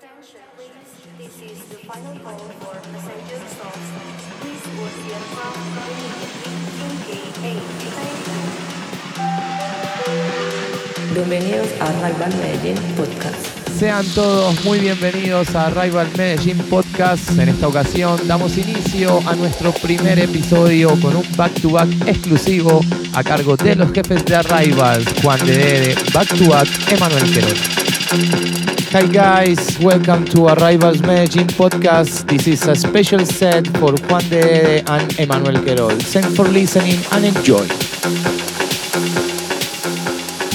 Attention please, this is the final call for passenger stops. Please board the aircraft immediately in gate 8. Thank you. Bienvenidos a Rival Medellín Podcast. Sean todos muy bienvenidos a Rival Medellín Podcast. En esta ocasión damos inicio a nuestro primer episodio con un back-to-back exclusivo a cargo de los jefes de Rivals, Juan de Dede, back-to-back, Emanuel Querol. Hi guys, welcome to Arrivals Medellín podcast. This is a special set for Juan de and Emmanuel Querol. Thanks for listening and enjoy.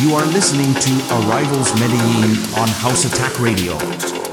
You are listening to Arrivals Medellin on House Attack Radio.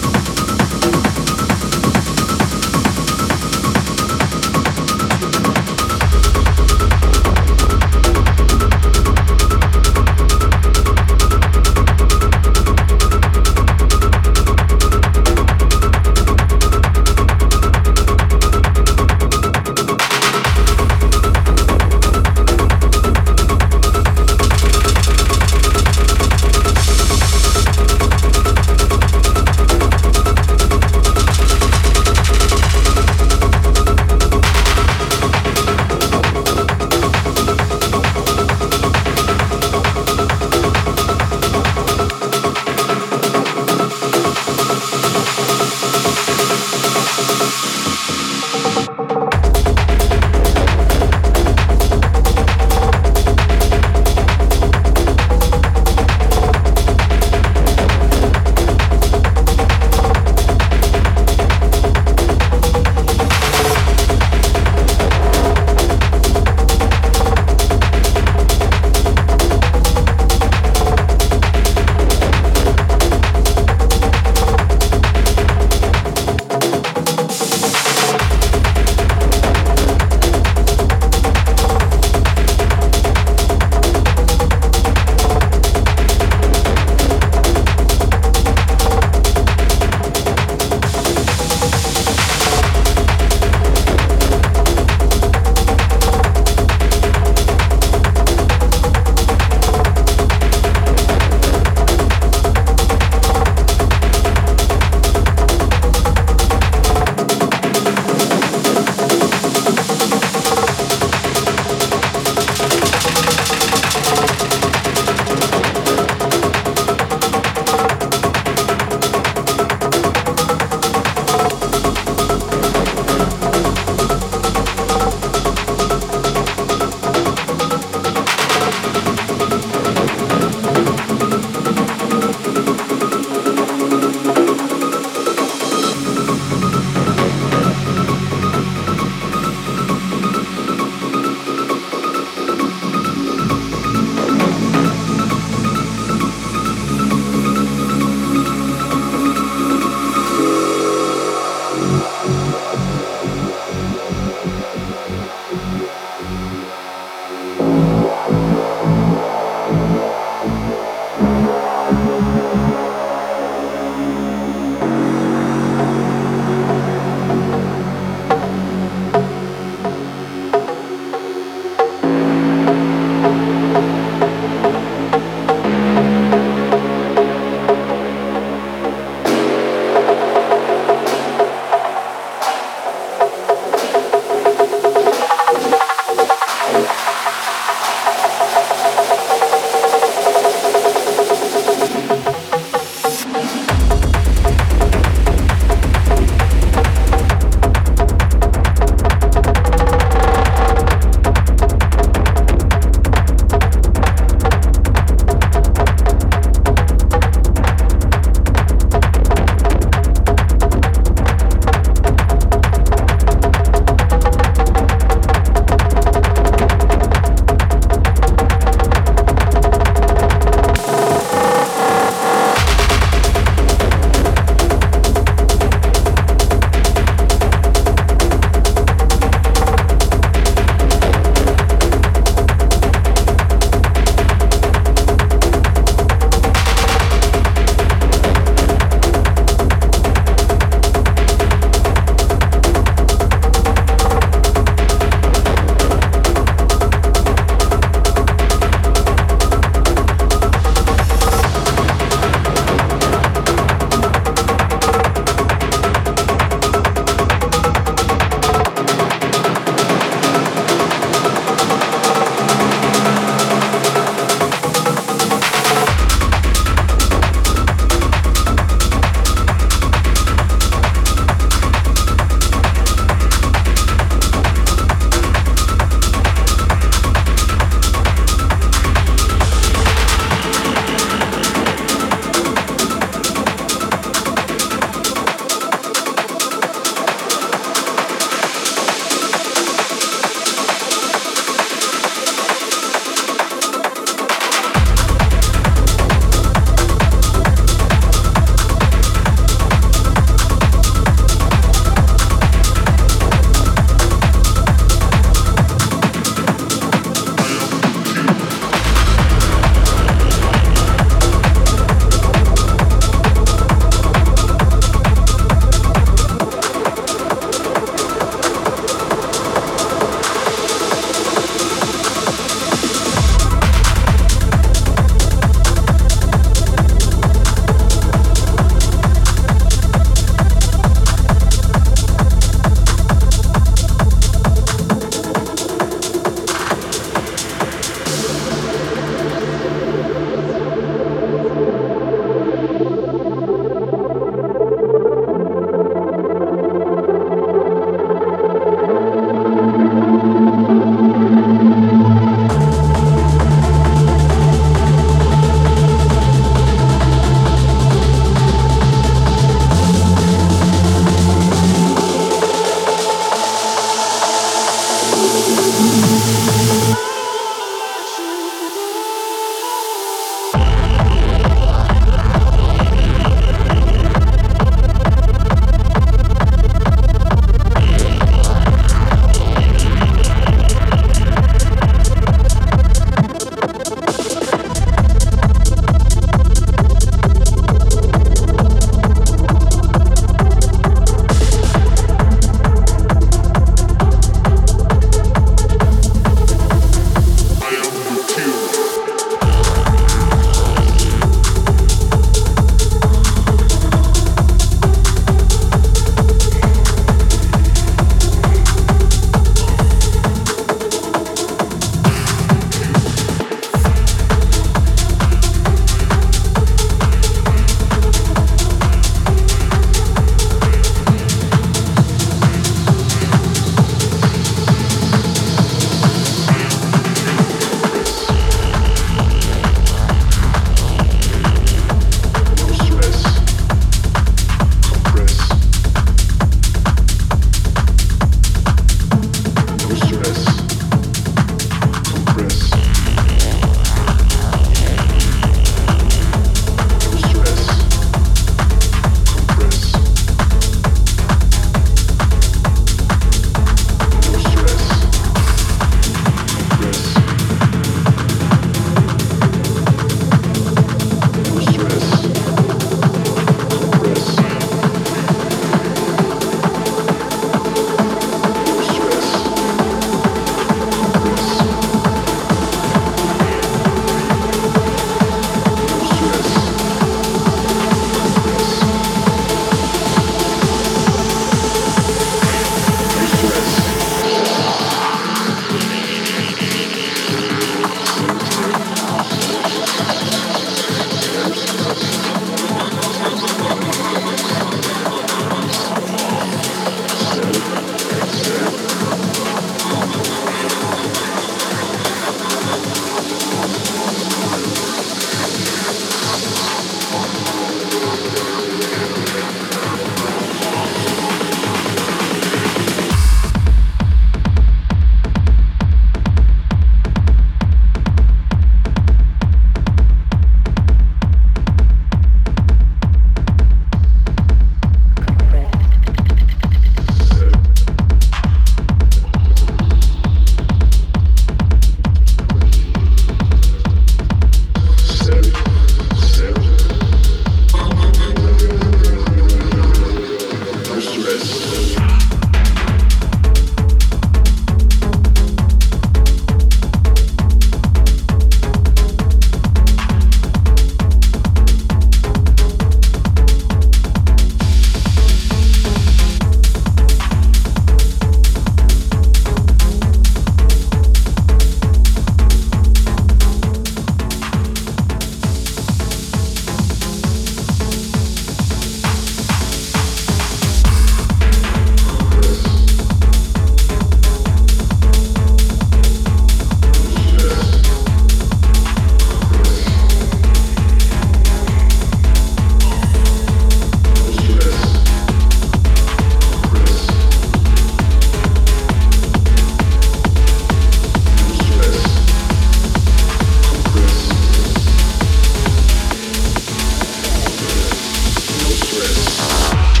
Progress.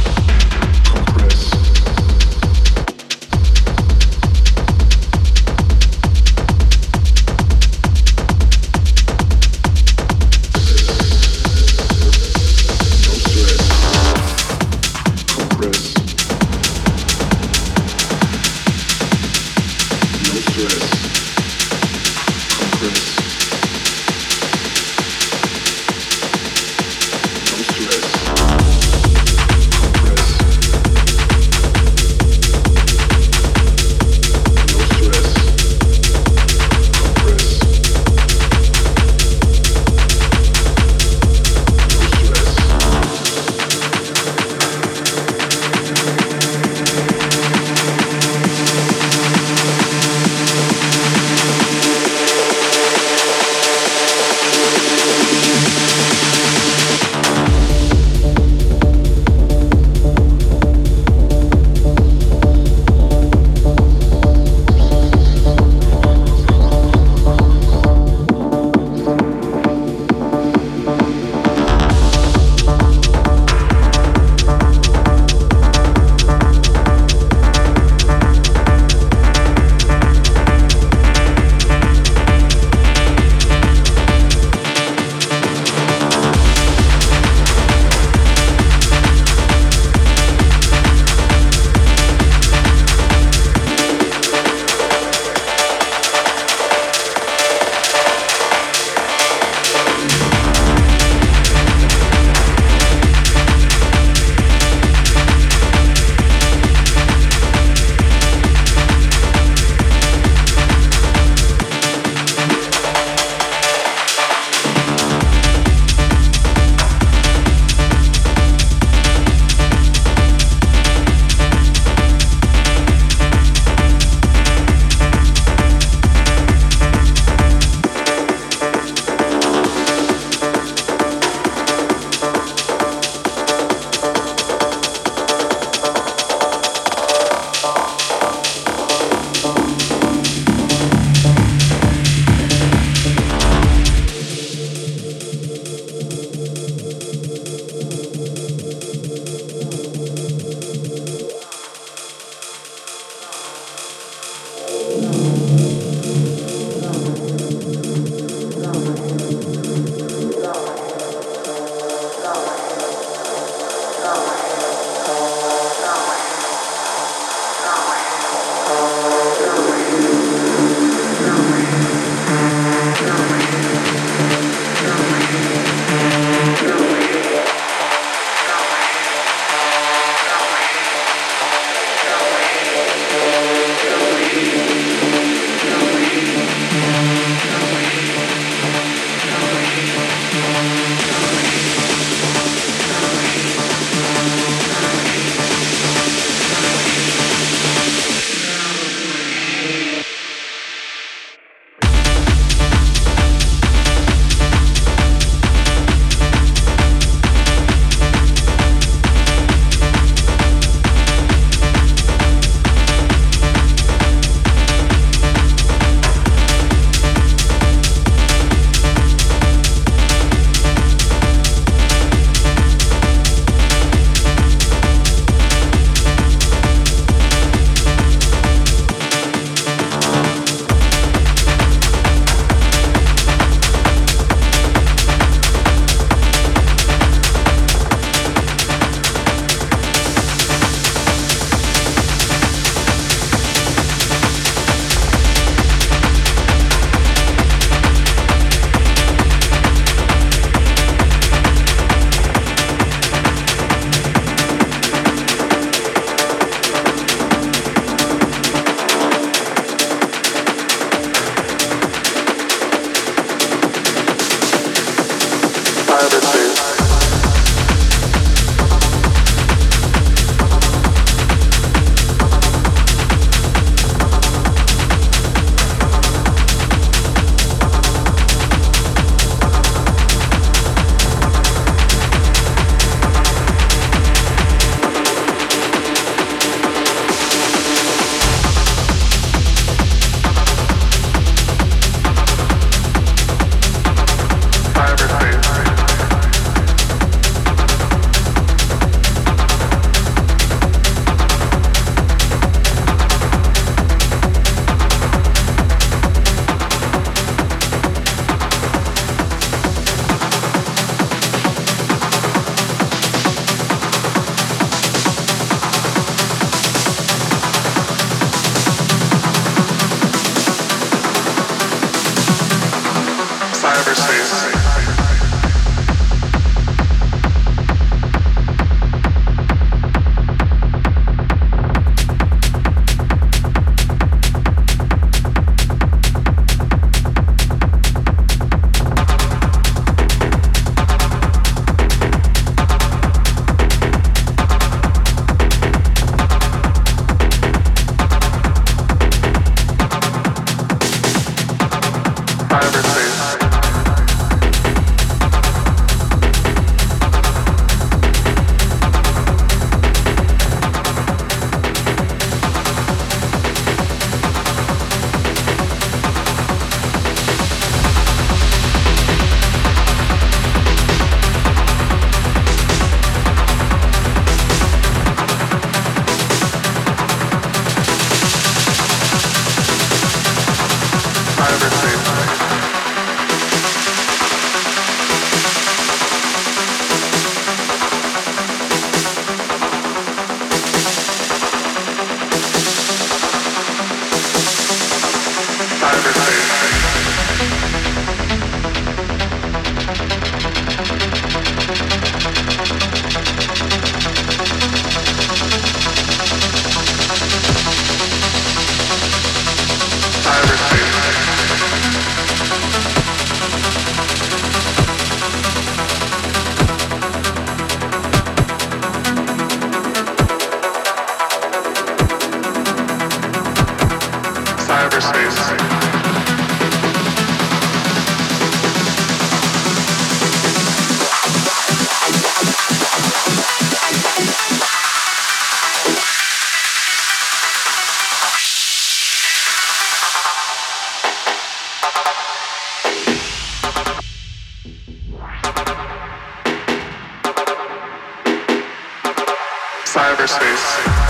Cyberspace.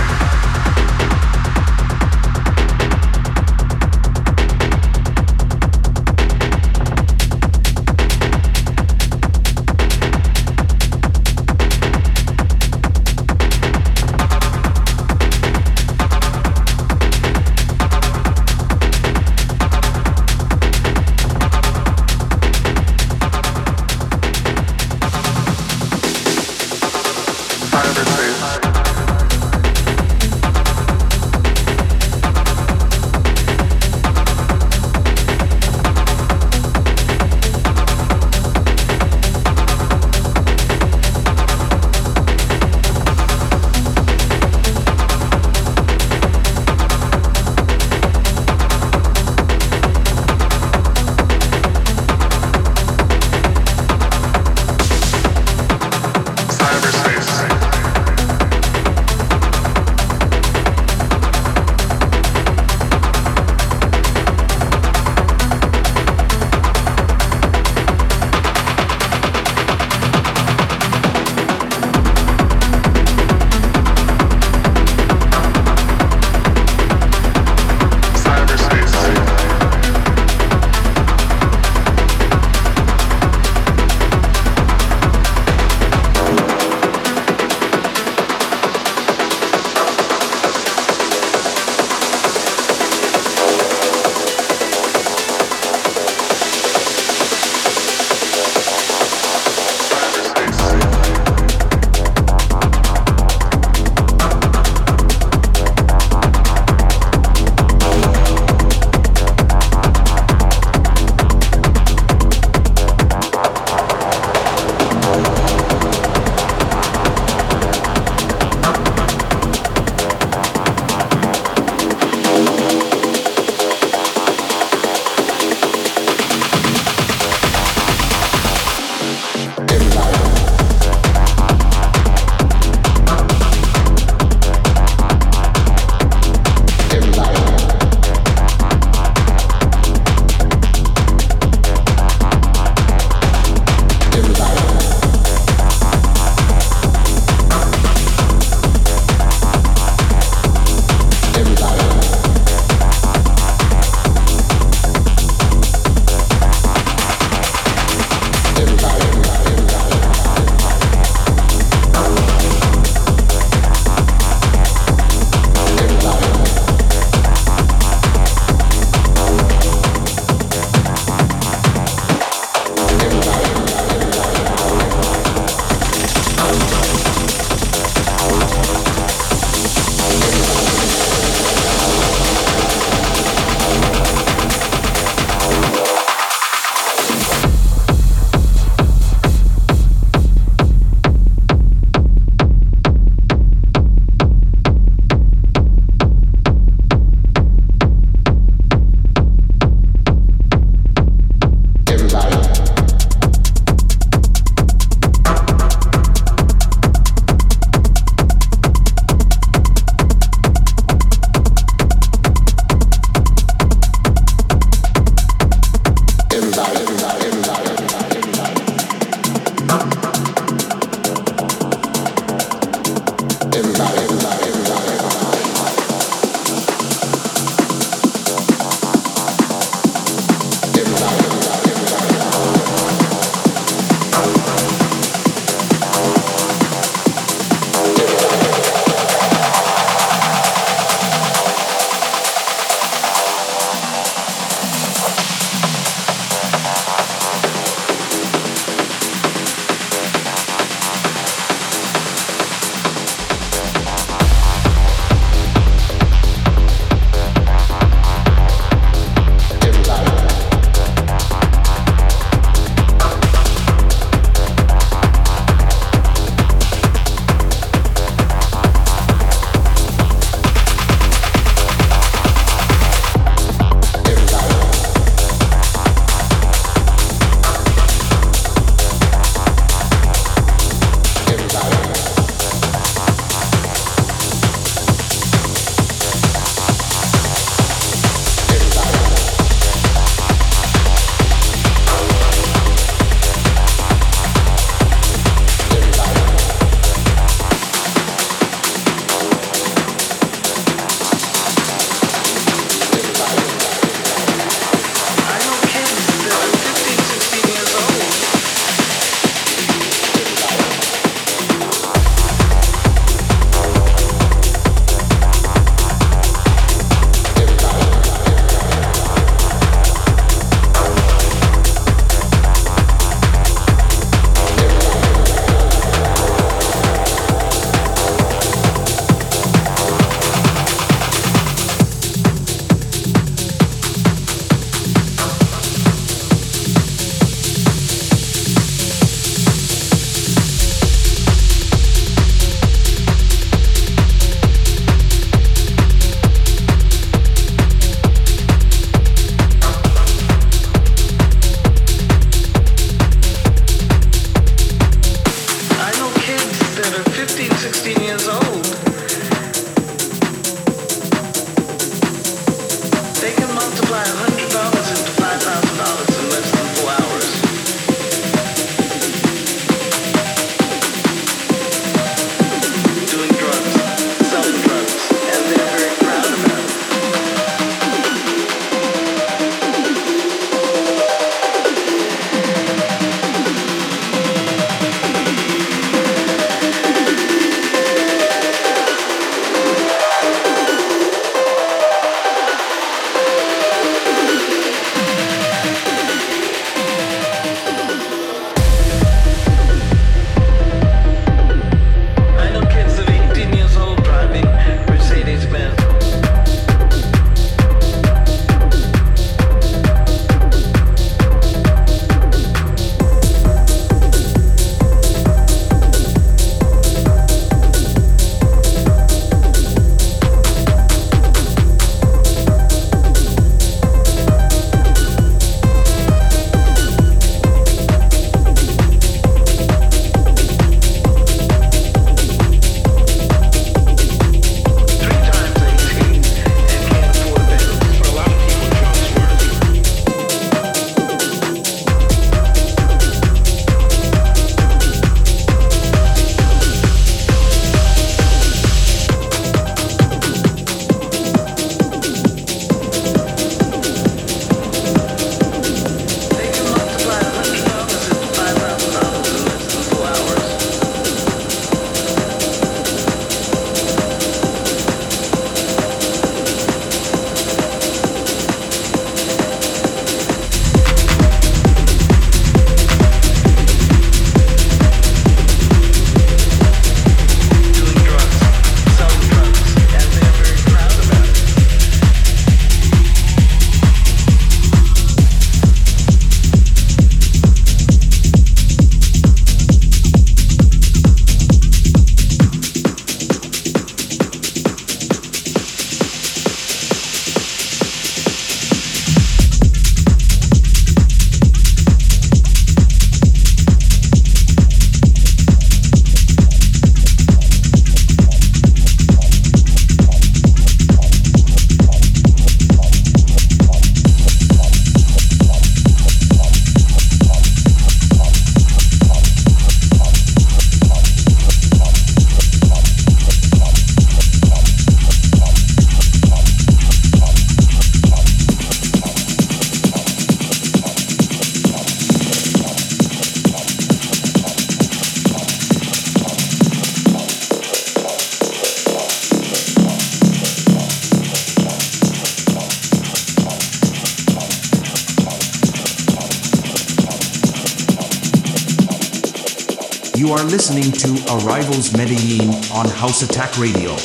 You are listening to Arrivals Medellin on House Attack Radio.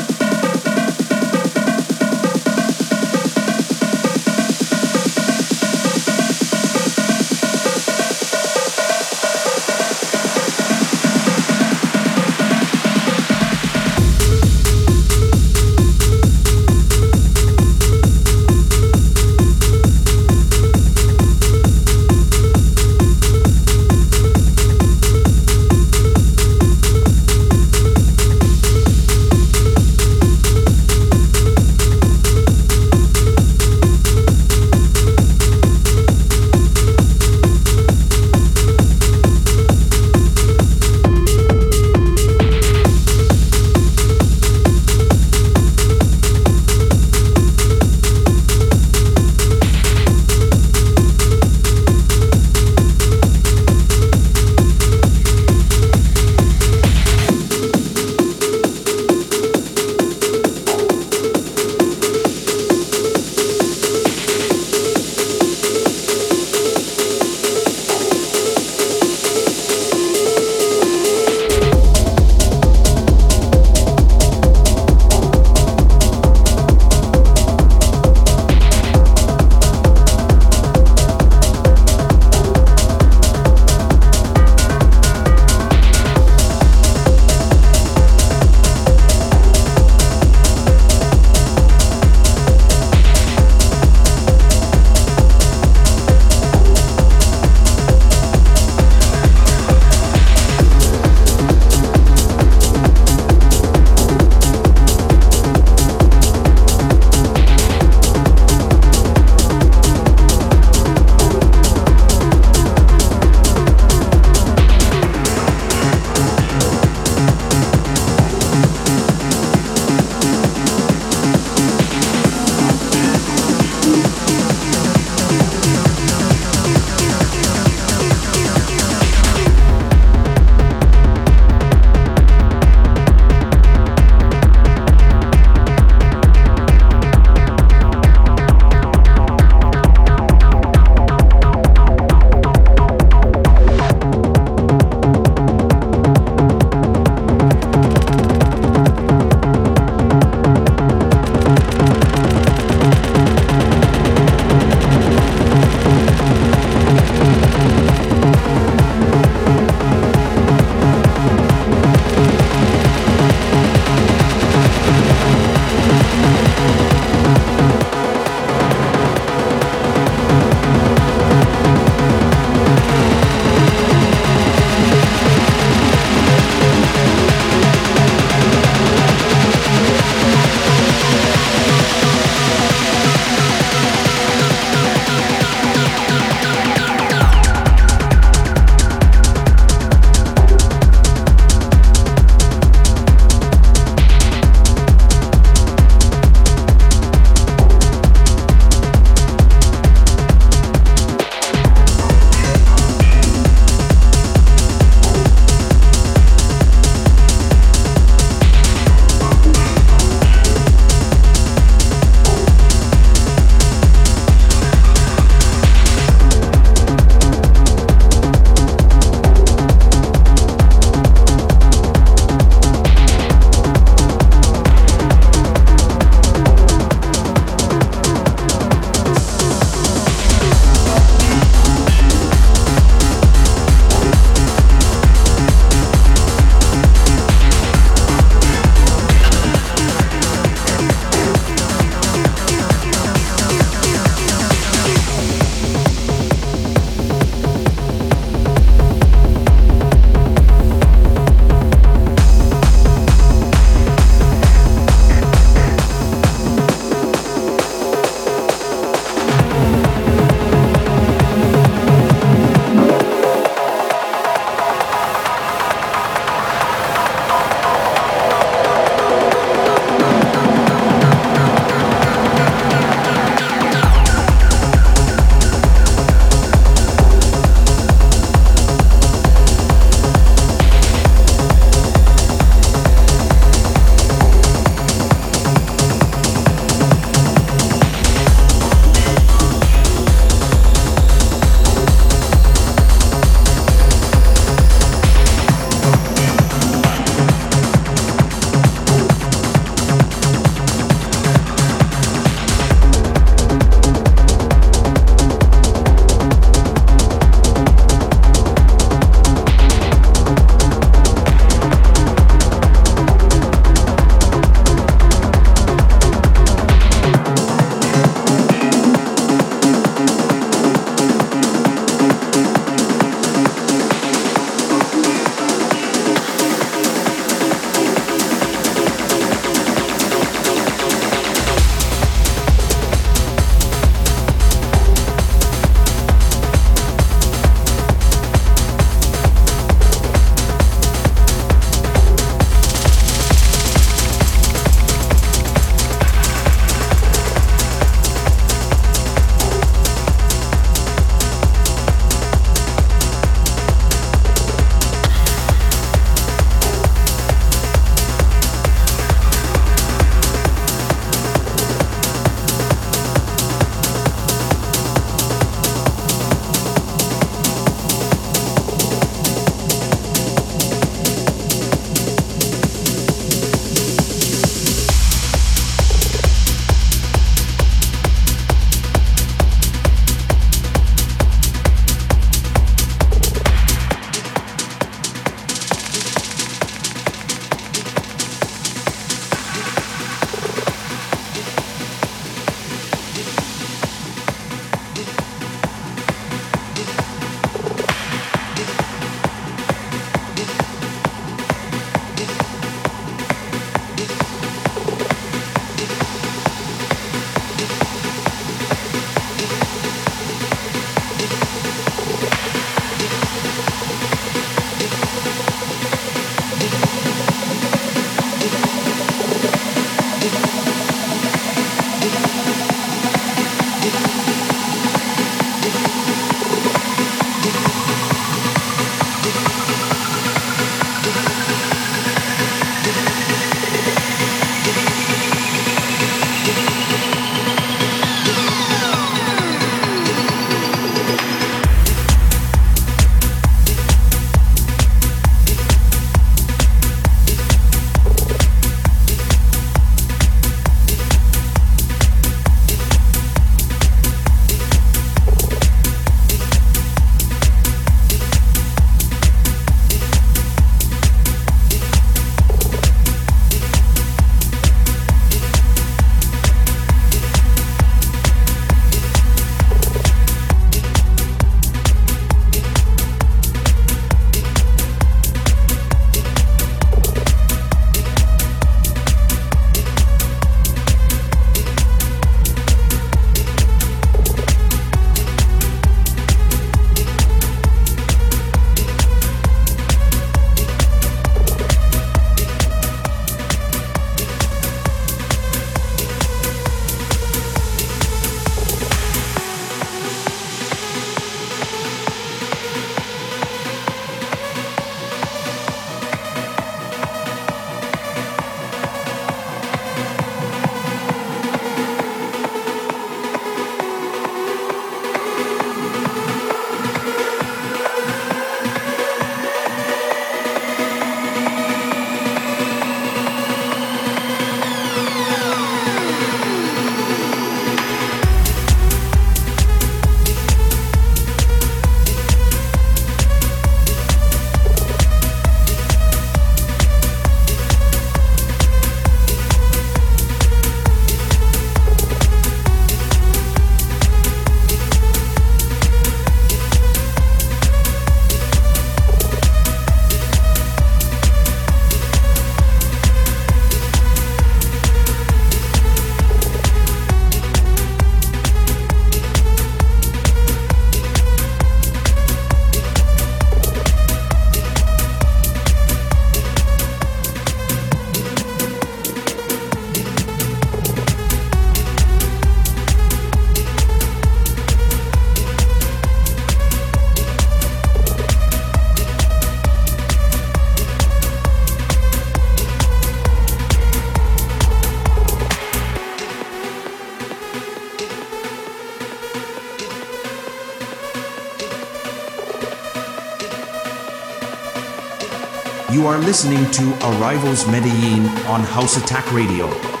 Are listening to Arrivals Medellin on House Attack Radio.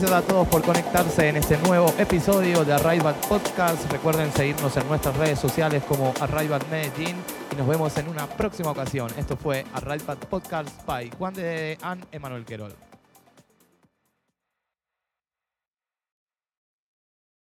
Gracias a todos por conectarse en este nuevo episodio de Arrival Podcast. Recuerden seguirnos en nuestras redes sociales como Arrival Medellín y nos vemos en una próxima ocasión. Esto fue Arrival Podcast by Juan de An Emanuel Querol.